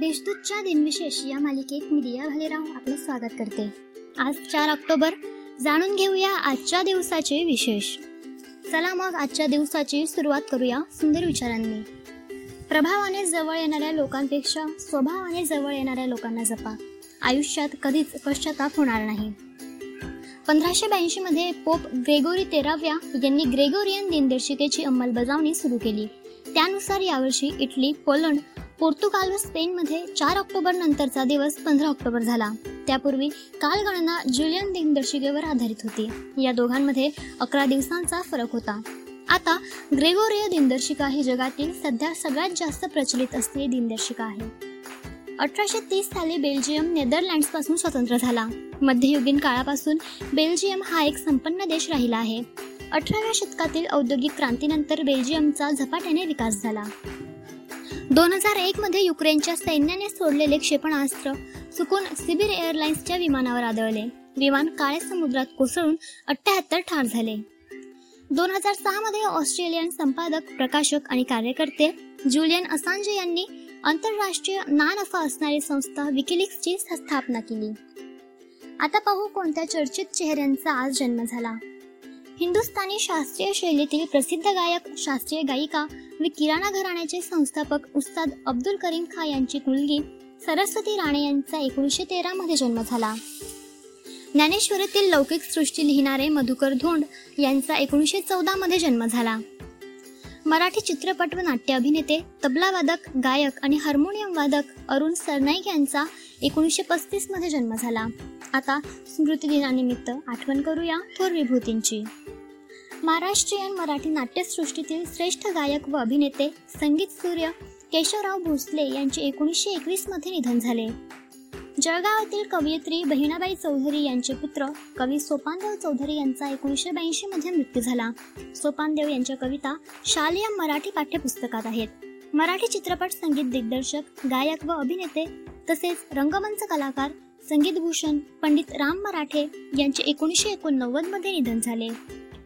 देशदूतच्या दिनविशेष या मालिकेत मी दिया भालेराव आपले स्वागत करते. आज चार ऑक्टोबर जाणून घेऊया आजच्या दिवसाचे विशेष. चला मग आजच्या दिवसाची सुरुवात करूया सुंदर विचारांनी. प्रभावाने जवळ येणाऱ्या लोकांपेक्षा स्वभावाने जवळ येणाऱ्या लोकांना जपा. आयुष्यात कधीच पश्चाताप होणार नाही. पंधराशे ब्याऐंशी मध्ये पोप ग्रेगोरी तेराव्या यांनी ग्रेगोरियन दिनदर्शिकेची अंमलबजावणी सुरू केली. त्यानुसार यावर्षी इटली पोलंड पोर्तुगाल व स्पेनमध्ये चार ऑक्टोबर नंतरचा दिवस पंधरा ऑक्टोबर झाला. त्यापूर्वी कालगणना जुलियन दिनदर्शिकेवर आधारित होती. या दोघांमध्ये अकरा दिवसांचा फरक होता. आता ग्रेगोरिय दिनदर्शिका ही जगातील सध्या सगळ्यात जास्त प्रचलित असलेली दिनदर्शिका आहे. अठराशे तीस साली बेल्जियम नेदरलँड्सपासून स्वतंत्र झाला. मध्ययुगीन काळापासून बेल्जियम हा एक संपन्न देश राहिला आहे. अठराव्या शतकातील औद्योगिक क्रांतीनंतर बेल्जियमचा झपाट्याने विकास झाला. दोन हजार एक मध्ये युक्रेनच्या सैन्याने सोडलेले क्षेपणास्त्र चुकून सिबिर एअरलाइन्सच्या विमानावर आदळले. विमान काळ्या समुद्रात कोसळून अठ्ठ्याहत्तर ठार झाले. दोन हजार सहा मध्ये ऑस्ट्रेलियन संपादक प्रकाशक आणि कार्यकर्ते जुलियन असांजे यांनी आंतरराष्ट्रीय ना नफा असणारी संस्था विकिलिक्सची स्थापना केली. आता पाहू कोणत्या चर्चित चेहऱ्यांचा आज जन्म झाला. हिंदुस्थानी शास्त्रीय शैलीतील प्रसिद्ध गायक शास्त्रीय गायिका व किराणा घराण्याचे संस्थापक उस्ताद अब्दुल करीम खा यांची मुलगी सरस्वती राणे यांचा एकोणीसशे तेरा मध्ये जन्म झाला. ज्ञानेश्वरीतील लौकिक सृष्टी लिहिणारे मधुकर धोंड यांचा एकोणीसशे चौदा मध्ये जन्म झाला. मराठी चित्रपट व नाट्य अभिनेते तबलावादक गायक आणि हार्मोनियम वादक अरुण सरनाईक यांचा एकोणीसशे पस्तीसमध्ये जन्म झाला. आता स्मृती दिनानिमित्त आठवण करूया थोर विभूतींची. महाराष्ट्रीयन मराठी नाट्यसृष्टीतील श्रेष्ठ गायक व अभिनेते संगीत सूर्य केशवराव भोसले यांचे एकोणीसशे एकवीसमध्ये निधन झाले. जळगावातील कवयित्री बहिणाबाई चौधरी यांचे पुत्र कवी सोपानदेव चौधरी यांचा एकोणीसशे ब्याऐंशी मध्ये मृत्यू झाला. सोपानदेव यांच्या कविता शालेय मराठी पाठ्यपुस्तकात आहेत. मराठी चित्रपट संगीत दिग्दर्शक गायक व अभिनेते तसेच रंगमंच कलाकार संगीतभूषण पंडित राम मराठे यांचे एकोणीसशे एकोणनव्वदमध्ये निधन झाले.